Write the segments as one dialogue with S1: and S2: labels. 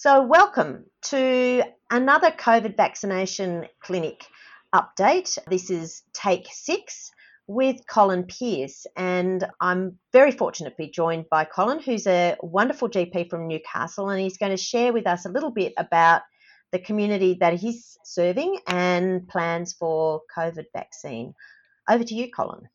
S1: So, welcome to another COVID vaccination clinic update. This is take six with Colin Pearce, and I'm very fortunate to be joined by Colin, who's a wonderful GP from Newcastle, and he's going to share with us a little bit about the community that he's serving and plans for COVID vaccine. Over to you, Colin.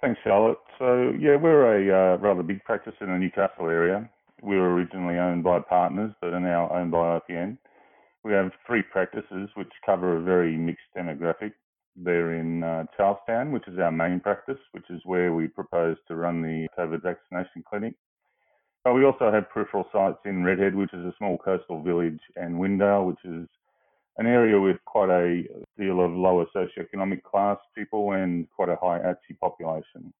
S2: Thanks, Charlotte. So, yeah, we're a uh, rather big practice in the Newcastle area. We were originally owned by partners, but are now owned by IPN. We have three practices which cover a very mixed demographic. They're in uh, Charlestown, which is our main practice, which is where we propose to run the COVID vaccination clinic. But we also have peripheral sites in Redhead, which is a small coastal village, and Windale, which is an area with quite a deal of lower socioeconomic class people and quite a high ATSI population.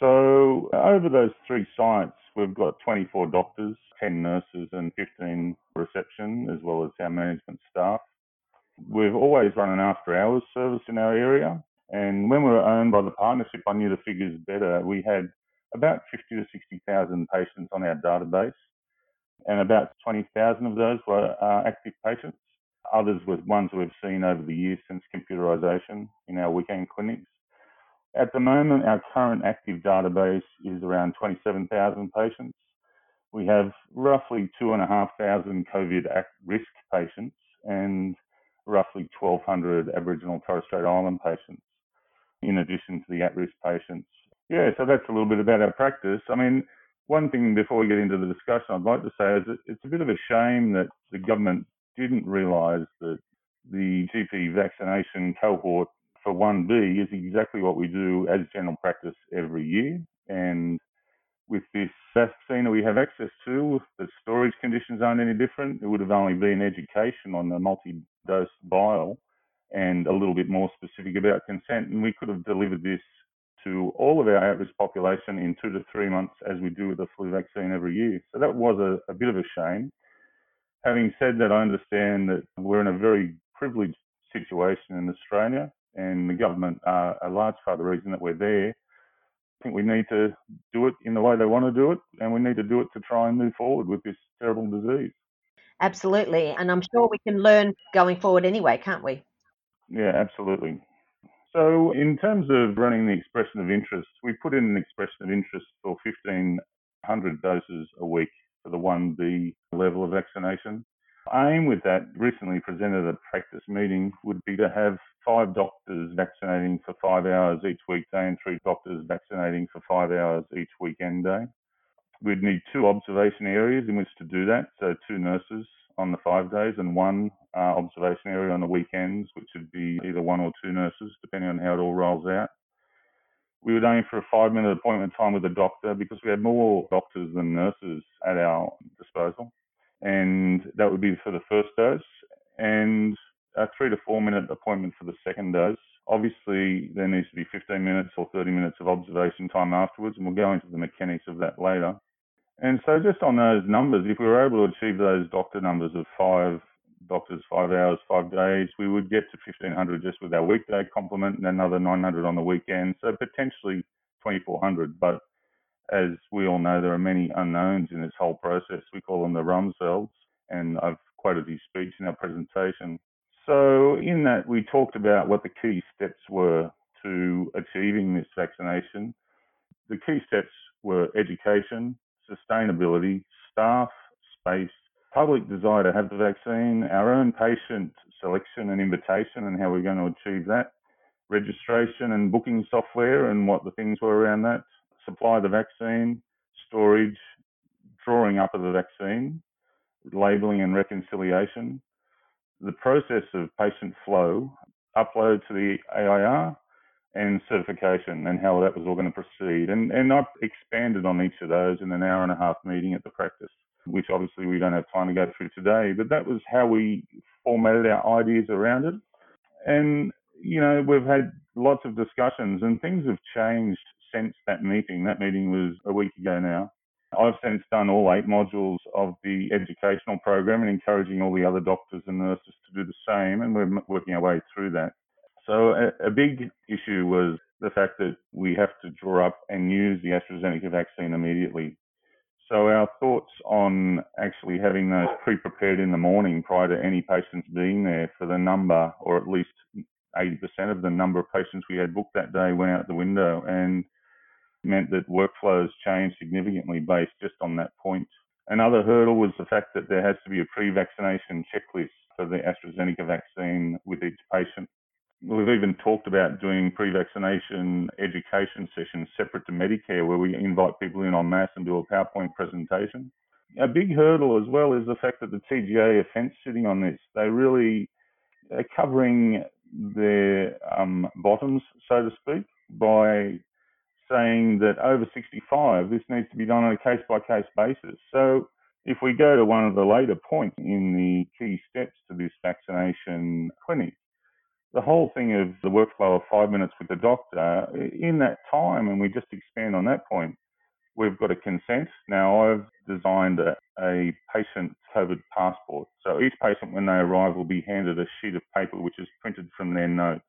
S2: So over those three sites, we've got 24 doctors, 10 nurses and 15 reception, as well as our management staff. We've always run an after hours service in our area. And when we were owned by the partnership, I knew the figures better. We had about 50 to 60,000 patients on our database, and about 20,000 of those were uh, active patients. Others were ones we've seen over the years since computerisation in our weekend clinics. At the moment, our current active database is around 27,000 patients. We have roughly 2,500 COVID at risk patients and roughly 1,200 Aboriginal Torres Strait Island patients, in addition to the at-risk patients. Yeah, so that's a little bit about our practice. I mean, one thing before we get into the discussion, I'd like to say is that it's a bit of a shame that the government didn't realise that the GP vaccination cohort for 1B is exactly what we do as general practice every year. And with this vaccine that we have access to, the storage conditions aren't any different. It would have only been education on the multi dose vial and a little bit more specific about consent. And we could have delivered this to all of our at-risk population in two to three months as we do with the flu vaccine every year. So that was a, a bit of a shame. Having said that, I understand that we're in a very privileged situation in Australia and the government are a large part of the reason that we're there. I think we need to do it in the way they want to do it, and we need to do it to try and move forward with this terrible disease.
S1: Absolutely, and I'm sure we can learn going forward anyway, can't we?
S2: Yeah, absolutely. So, in terms of running the expression of interest, we put in an expression of interest for 1,500 doses a week for the 1B level of vaccination aim with that, recently presented at a practice meeting, would be to have five doctors vaccinating for five hours each weekday and three doctors vaccinating for five hours each weekend day. We'd need two observation areas in which to do that, so two nurses on the five days and one uh, observation area on the weekends, which would be either one or two nurses, depending on how it all rolls out. We would aim for a five minute appointment time with a doctor because we had more doctors than nurses at our disposal and that would be for the first dose, and a three to four minute appointment for the second dose. Obviously, there needs to be 15 minutes or 30 minutes of observation time afterwards, and we'll go into the mechanics of that later. And so, just on those numbers, if we were able to achieve those doctor numbers of five doctors, five hours, five days, we would get to 1500 just with our weekday complement and another 900 on the weekend. So, potentially 2400. But as we all know, there are many unknowns in this whole process. We call them the Rumsfelds, and I've quoted his speech in our presentation. So, in that, we talked about what the key steps were to achieving this vaccination. The key steps were education, sustainability, staff, space, public desire to have the vaccine, our own patient selection and invitation, and how we're going to achieve that, registration and booking software, and what the things were around that, supply the vaccine, storage, drawing up of the vaccine, labeling and reconciliation, the process of patient flow, upload to the AIR, and certification and how that was all going to proceed. And, and I expanded on each of those in an hour and a half meeting at the practice, which obviously we don't have time to go through today, but that was how we formatted our ideas around it. And, you know, we've had lots of discussions and things have changed since that meeting. That meeting was a week ago now. I've since done all eight modules of the educational program and encouraging all the other doctors and nurses to do the same, and we're working our way through that. So, a, a big issue was the fact that we have to draw up and use the AstraZeneca vaccine immediately. So our thoughts on actually having those pre-prepared in the morning prior to any patients being there for the number, or at least 80% of the number of patients we had booked that day went out the window and meant that workflows changed significantly based just on that point. Another hurdle was the fact that there has to be a pre-vaccination checklist for the AstraZeneca vaccine with each patient. We've even talked about doing pre-vaccination education sessions separate to Medicare where we invite people in en masse and do a PowerPoint presentation. A big hurdle as well is the fact that the TGA are sitting on this. They really are covering their um, bottoms, so to speak, by saying that over 65, this needs to be done on a case by case basis. So if we go to one of the later points in the key steps to this vaccination clinic, the whole thing of the workflow of five minutes with the doctor, in that time, and we just expand on that point, we've got a consent. Now, I've designed a, a, patient COVID passport. So each patient, when they arrive, will be handed a sheet of paper which is printed from their notes.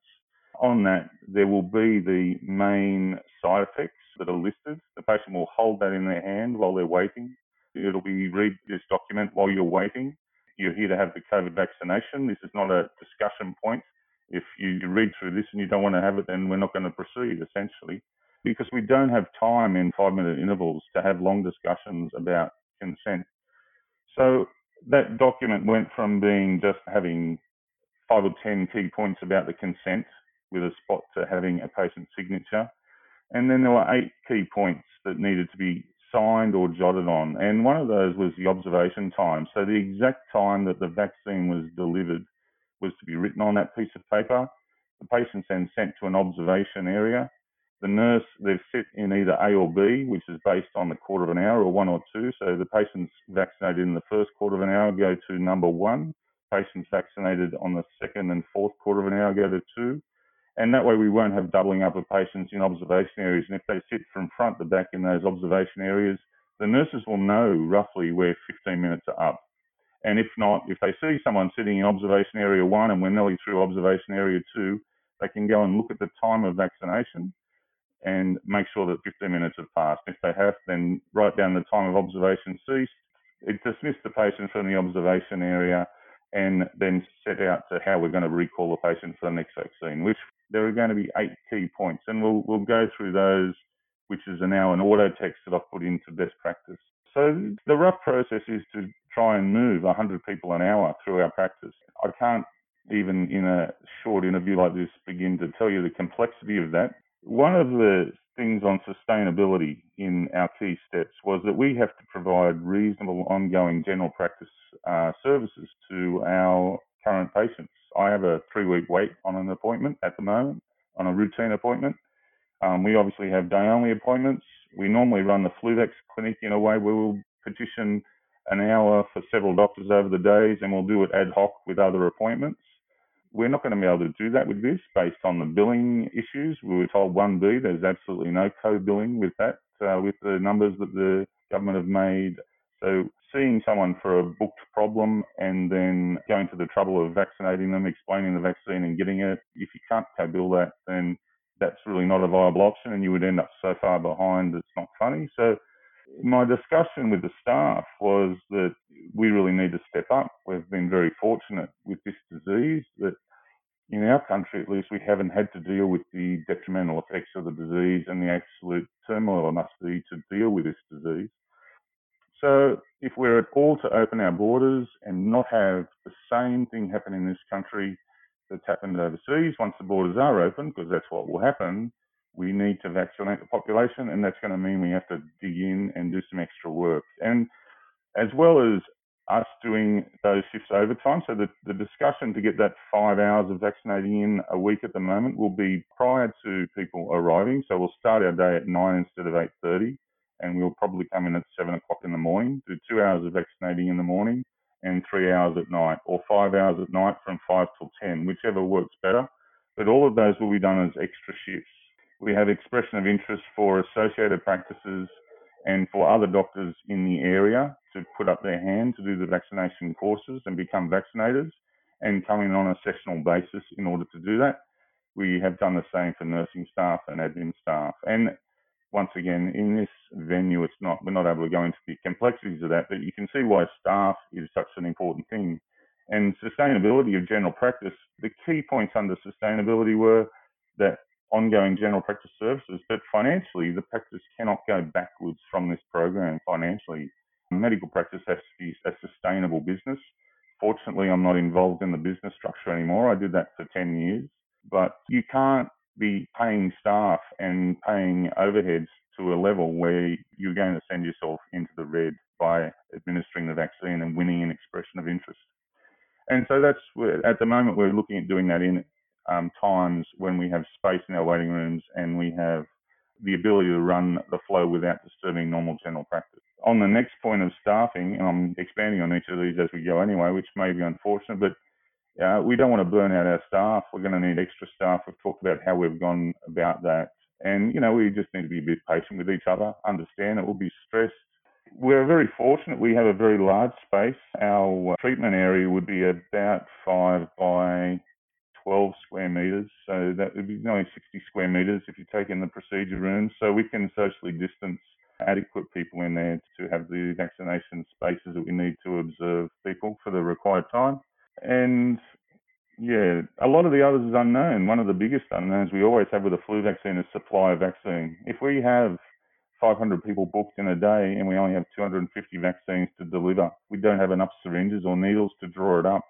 S2: On that, there will be the main side effects that are listed. The patient will hold that in their hand while they're waiting. It'll be read this document while you're waiting. You're here to have the COVID vaccination. This is not a discussion point if you read through this and you don't want to have it, then we're not going to proceed, essentially, because we don't have time in five minute intervals to have long discussions about consent. So that document went from being just having five or 10 key points about the consent with a spot to having a patient signature. And then there were eight key points that needed to be signed or jotted on. And one of those was the observation time. So the exact time that the vaccine was delivered was to be written on that piece of paper. The patient's then sent to an observation area. The nurse, they've sit in either A or B, which is based on the quarter of an hour or one or two. So the patients vaccinated in the first quarter of an hour go to number one. Patients vaccinated on the second and fourth quarter of an hour go to two. And that way we won't have doubling up of patients in observation areas. And if they sit from front to back in those observation areas, the nurses will know roughly where 15 minutes are up. And if not, if they see someone sitting in observation area one and we're nearly through observation area two, they can go and look at the time of vaccination and make sure that 15 minutes have passed. If they have, then write down the time of observation ceased. It dismissed the patient from the observation area and then set out to how we're going to recall the patient for the next vaccine, which there are going to be eight key points. And we'll, we'll go through those, which is now an auto text that I've put into best practice. So the rough process is to try and move 100 people an hour through our practice. I can't even in a short interview like this begin to tell you the complexity of that. One of the things on sustainability in our key steps was that we have to provide reasonable ongoing general practice uh, services to our current patients. I have a three week wait on an appointment at the moment, on a routine appointment. Um, we obviously have day only appointments. We normally run the Fluvax clinic in a way where we'll petition an hour for several doctors over the days and we'll do it ad hoc with other appointments. We're not going to be able to do that with this based on the billing issues. We were told 1B, there's absolutely no co-billing with that, uh, with the numbers that the government have made. So seeing someone for a booked problem and then going to the trouble of vaccinating them, explaining the vaccine and getting it, if you can't co-bill that, then that's really not a viable option and you would end up so far behind it's not funny. So my discussion with the staff was that we really need to step up. We've been very fortunate with this disease that in our country, at least, we haven't had to deal with the detrimental effects of the disease and the absolute turmoil it must be to deal with this disease. So, if we're at all to open our borders and not have the same thing happen in this country that's happened overseas, once the borders are open, because that's what will happen, we need to vaccinate the population, and that's going to mean we have to dig in and do some extra work. And as well as us doing those shifts overtime, so the, the discussion to get that five hours of vaccinating in a week at the moment will be prior to people arriving. So we'll start our day at nine instead of eight thirty, and we'll probably come in at seven o'clock in the morning. Do two hours of vaccinating in the morning and three hours at night, or five hours at night from five till ten, whichever works better. But all of those will be done as extra shifts. We have expression of interest for associated practices and for other doctors in the area to put up their hand to do the vaccination courses and become vaccinators and come in on a sessional basis in order to do that. We have done the same for nursing staff and admin staff. And once again, in this venue, it's not, we're not able to go into the complexities of that, but you can see why staff is such an important thing. And sustainability of general practice, the key points under sustainability were that ongoing general practice services, but financially, the practice cannot go backwards from this program financially. Medical practice has to be a sustainable business. Fortunately, I'm not involved in the business structure anymore. I did that for 10 years, but you can't be paying staff and paying overheads to a level where you're going to send yourself into the red by administering the vaccine and winning an expression of interest. And so that's at the moment we're looking at doing that in um, times when we have space in our waiting rooms and we have the ability to run the flow without disturbing normal general practice. On the next point of staffing, and I'm expanding on each of these as we go anyway, which may be unfortunate, but uh, we don't want to burn out our staff. We're going to need extra staff. We've talked about how we've gone about that. And, you know, we just need to be a bit patient with each other, understand it will be stressed. We're very fortunate. We have a very large space. Our treatment area would be about five by 12 square metres. So that would be only 60 square metres if you take in the procedure rooms. So we can socially distance adequate people in there to have the vaccination spaces that we need to observe people for the required time. And yeah, a lot of the others is unknown. One of the biggest unknowns we always have with a flu vaccine is supply of vaccine. If we have 500 people booked in a day and we only have 250 vaccines to deliver, we don't have enough syringes or needles to draw it up.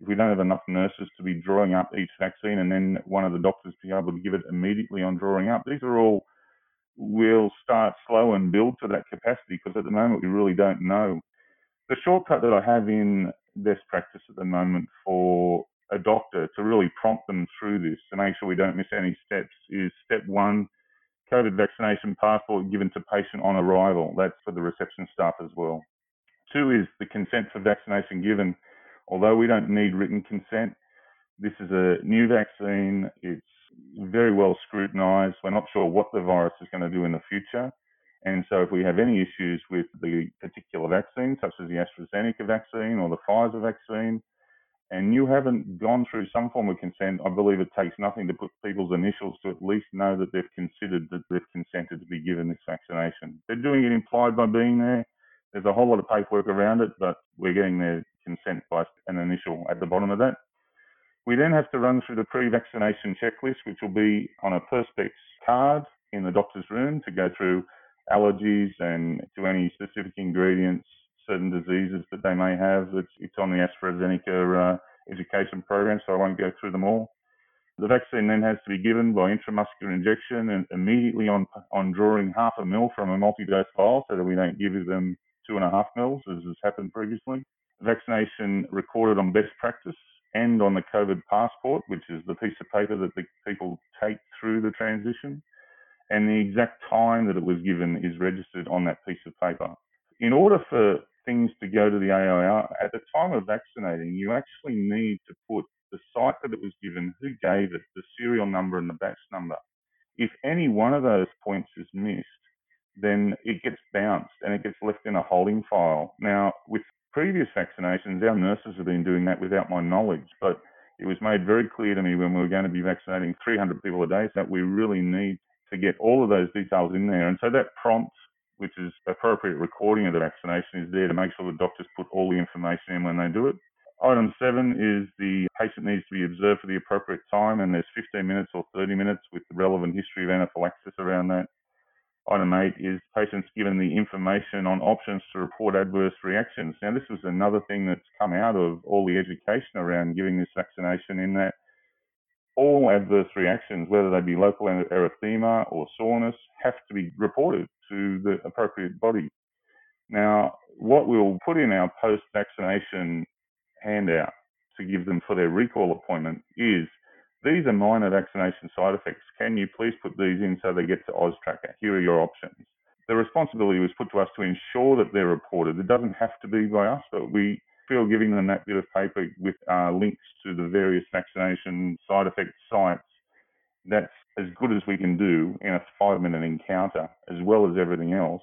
S2: If we don't have enough nurses to be drawing up each vaccine and then one of the doctors to be able to give it immediately on drawing up, these are all, we'll start slow and build to that capacity because at the moment we really don't know. The shortcut that I have in best practice at the moment for a doctor to really prompt them through this to make sure we don't miss any steps is step one, COVID vaccination passport given to patient on arrival. That's for the reception staff as well. Two is the consent for vaccination given. Although we don't need written consent, this is a new vaccine. It's very well scrutinised. We're not sure what the virus is going to do in the future. And so if we have any issues with the particular vaccine, such as the AstraZeneca vaccine or the Pfizer vaccine, and you haven't gone through some form of consent, I believe it takes nothing to put people's initials to at least know that they've considered that they've consented to be given this vaccination. They're doing it implied by being there. There's a whole lot of paperwork around it, but we're getting their consent by an initial at the bottom of that. We then have to run through the pre-vaccination checklist, which will be on a Perspex card in the doctor's room to go through allergies and to any specific ingredients, certain diseases that they may have. It's, it's on the AstraZeneca uh, education program, so I won't go through them all. The vaccine then has to be given by intramuscular injection and immediately on, on drawing half a mil from a multi-dose vial so that we don't give them two and a half mils as has happened previously. Vaccination recorded on best practice and on the COVID passport, which is the piece of paper that the people take through the transition and the exact time that it was given is registered on that piece of paper. In order for things to go to the AIR, at the time of vaccinating, you actually need to put the site that it was given, who gave it, the serial number and the batch number. If any one of those points is missed, then it gets bounced and it gets left in a holding file. Now, with previous vaccinations, our nurses have been doing that without my knowledge, but it was made very clear to me when we were going to be vaccinating 300 people a day that we really need to get all of those details in there. And so that prompt, which is appropriate recording of the vaccination, is there to make sure the doctors put all the information in when they do it. Item seven is the patient needs to be observed for the appropriate time, and there's 15 minutes or 30 minutes with the relevant history of anaphylaxis around that. Item eight is patients given the information on options to report adverse reactions. Now, this was another thing that's come out of all the education around giving this vaccination in that all adverse reactions, whether they be local erythema or soreness, have to be reported to the appropriate body. Now, what we'll put in our post vaccination handout to give them for their recall appointment is these are minor vaccination side effects. Can you please put these in so they get to AUSTRACKR? Here are your options. The responsibility was put to us to ensure that they're reported. It doesn't have to be by us, but we feel giving them that bit of paper with uh, links to the various vaccination side effect sites, that's as good as we can do in a five minute encounter, as well as everything else,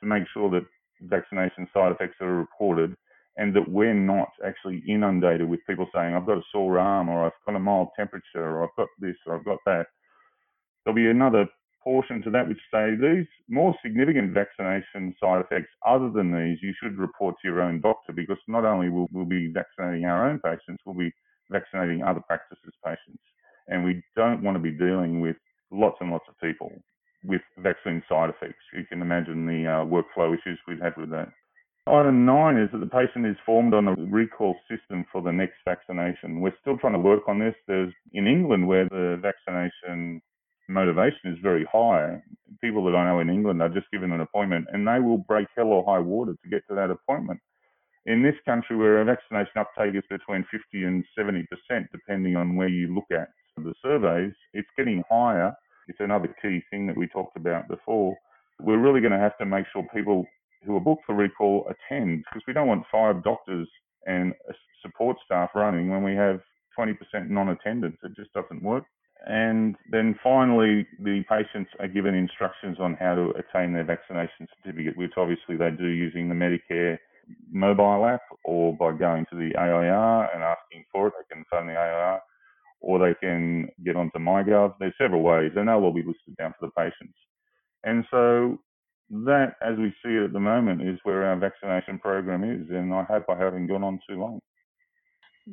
S2: to make sure that vaccination side effects are reported and that we're not actually inundated with people saying, I've got a sore arm or I've got a mild temperature or I've got this or I've got that. There'll be another portion to that which say these more significant vaccination side effects other than these you should report to your own doctor because not only will we be vaccinating our own patients, we'll be vaccinating other practices patients. And we don't want to be dealing with lots and lots of people with vaccine side effects. You can imagine the uh, workflow issues we'd have with that. Item nine is that the patient is formed on a recall system for the next vaccination. We're still trying to work on this. There's in England where the vaccination motivation is very high. People that I know in England are just given an appointment and they will break hell or high water to get to that appointment. In this country, where vaccination uptake is between 50 and 70%, depending on where you look at the surveys, it's getting higher. It's another key thing that we talked about before. We're really going to have to make sure people who are booked for recall attend because we don't want five doctors and support staff running when we have 20% non-attendance. It just doesn't work. And then finally, the patients are given instructions on how to attain their vaccination certificate, which obviously they do using the Medicare mobile app or by going to the AIR and asking for it. They can phone the AIR or they can get onto MyGov. There's several ways, and they'll all be listed down for the patients. And so that, as we see it at the moment, is where our vaccination program is, and I hope I haven't gone on too long.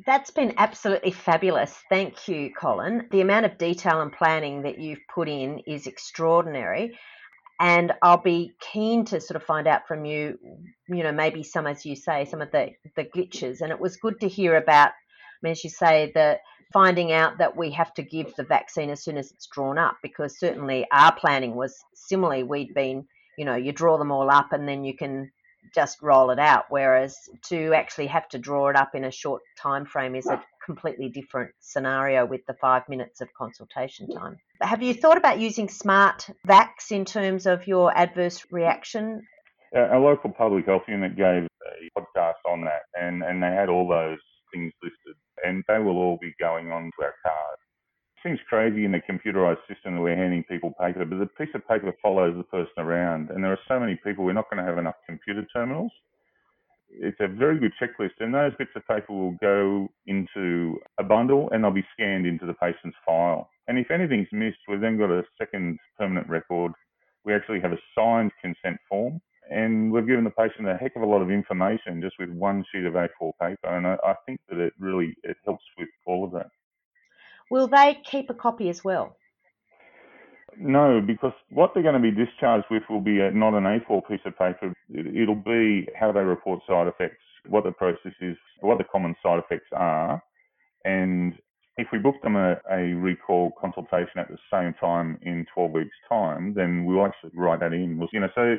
S1: That's been absolutely fabulous. Thank you, Colin. The amount of detail and planning that you've put in is extraordinary. And I'll be keen to sort of find out from you, you know, maybe some, as you say, some of the, the glitches. And it was good to hear about, I mean, as you say, the finding out that we have to give the vaccine as soon as it's drawn up, because certainly our planning was similarly, we'd been, you know, you draw them all up and then you can just roll it out. Whereas to actually have to draw it up in a short time frame is a completely different scenario with the five minutes of consultation time. Have you thought about using smart vax in terms of your adverse reaction?
S2: A local public health unit gave a podcast on that, and, and they had all those things listed, and they will all be going on to our card seems crazy in a computerized system that we're handing people paper, but the piece of paper follows the person around. And there are so many people, we're not going to have enough computer terminals. It's a very good checklist, and those bits of paper will go into a bundle and they'll be scanned into the patient's file. And if anything's missed, we've then got a second permanent record. We actually have a signed consent form, and we've given the patient a heck of a lot of information just with one sheet of A4 paper. And I, I think that it really it helps with all of that.
S1: Will they keep a copy as well?
S2: No, because what they're going to be discharged with will be a, not an A4 piece of paper. It, will be how they report side effects, what the process is, what the common side effects are, and if we book them a, a, recall consultation at the same time in 12 weeks' time, then we'll actually write that in. You know, so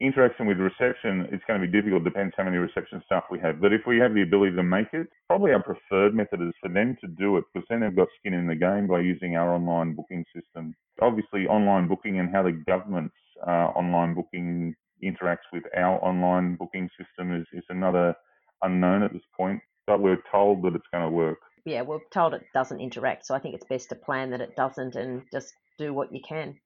S2: interaction with reception, it's going to be difficult, depends how many reception staff we have. But if we have the ability to make it, probably our preferred method is for them to do it because then they've got skin in the game by using our online booking system. Obviously, online booking and how the government's uh, online booking interacts with our online booking system is, is another unknown at this point, but we're told that it's going to work.
S1: Yeah, we're told it doesn't interact, so I think it's best to plan that it doesn't and just do what you can.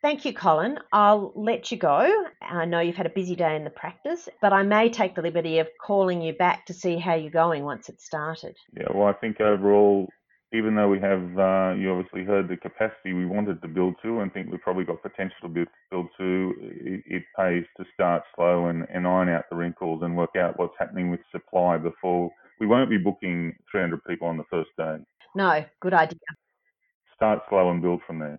S1: Thank you, Colin. I'll let you go. I know you've had a busy day in the practice, but I may take the liberty of calling you back to see how you're going once it's started.
S2: Yeah, well, I think overall, even though we have, uh, you obviously heard the capacity we wanted to build to and think we've probably got potential to build to, it, it pays to start slow and, and iron out the wrinkles and work out what's happening with supply before we won't be booking 300 people on the first day.
S1: No, good idea.
S2: Start slow and build from there.